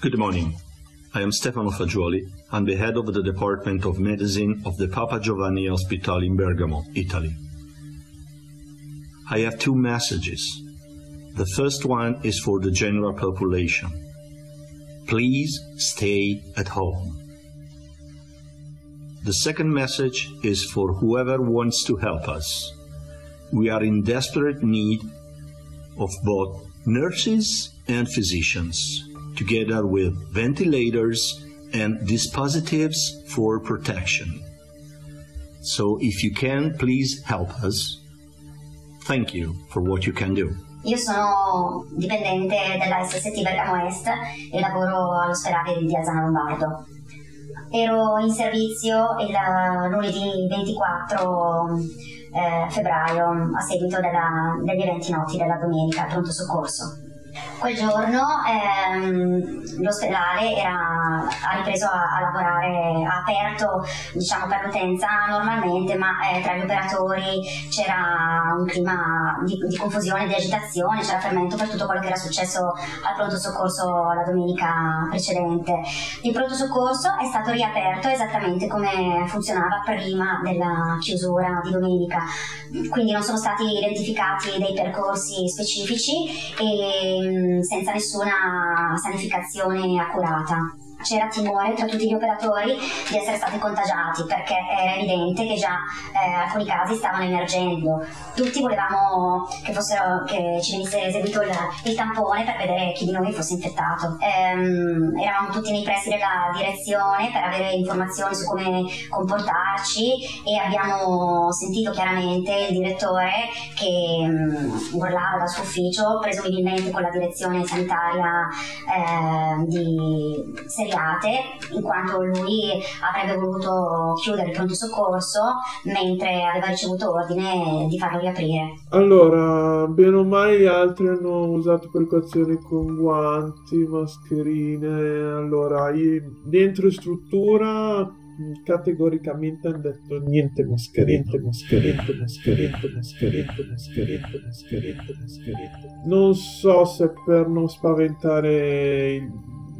Good morning. I am Stefano Fagioli. I'm the head of the Department of Medicine of the Papa Giovanni Hospital in Bergamo, Italy. I have two messages. The first one is for the general population. Please stay at home. The second message is for whoever wants to help us. We are in desperate need of both nurses and physicians, together with ventilators and dispositives for protection. So if you can, please help us. Thank you for what you can do. Io sono dipendente della SST Bergamo Est e lavoro all'ospedale di Alzano Lombardo. Ero in servizio il lunedì 24 eh, febbraio a seguito della, degli eventi noti della domenica al pronto soccorso. Quel giorno ehm, l'ospedale ha ripreso a, a, lavorare, ha aperto diciamo, per l'utenza normalmente, ma eh, tra gli operatori c'era un clima di, di, confusione, di agitazione, c'era fermento per tutto quello che era successo al pronto soccorso la domenica precedente. Il pronto soccorso è stato riaperto esattamente come funzionava prima della chiusura di domenica, quindi non sono stati identificati dei percorsi specifici e senza nessuna sanificazione accurata c'era timore tra tutti gli operatori di essere stati contagiati perché era evidente che già eh, alcuni casi stavano emergendo. Tutti volevamo che, fossero, che ci venisse eseguito il, il, tampone per vedere chi di noi fosse infettato. Ehm, eravamo tutti nei pressi della direzione per avere informazioni su come comportarci e abbiamo sentito chiaramente il direttore che um, urlava dal suo ufficio, presumibilmente con la direzione sanitaria eh, di seriate, in quanto lui avrebbe voluto chiudere il pronto soccorso mentre aveva ricevuto ordine di farlo riaprire. Allora, bene o mai altri hanno usato precauzioni con guanti, mascherine, allora dentro struttura categoricamente hanno detto niente mascherette, mascherette, mascherette, mascherette, mascherette, mascherette, mascherette. Non so se per non spaventare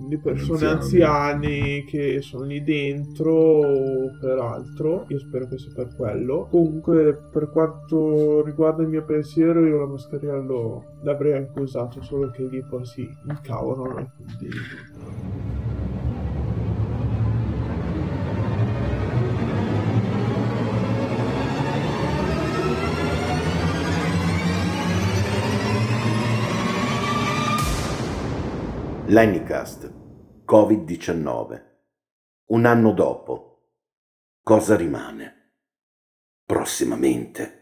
di persone anziane che sono lì dentro o per altro. Io spero che sia per quello. Comunque, per quanto riguarda il mio pensiero, io la mascherina lo, l'avrei anche usato, solo che lì poi si incavano e quindi. L'Anycast Covid-19. Un anno dopo. Cosa rimane? Prossimamente.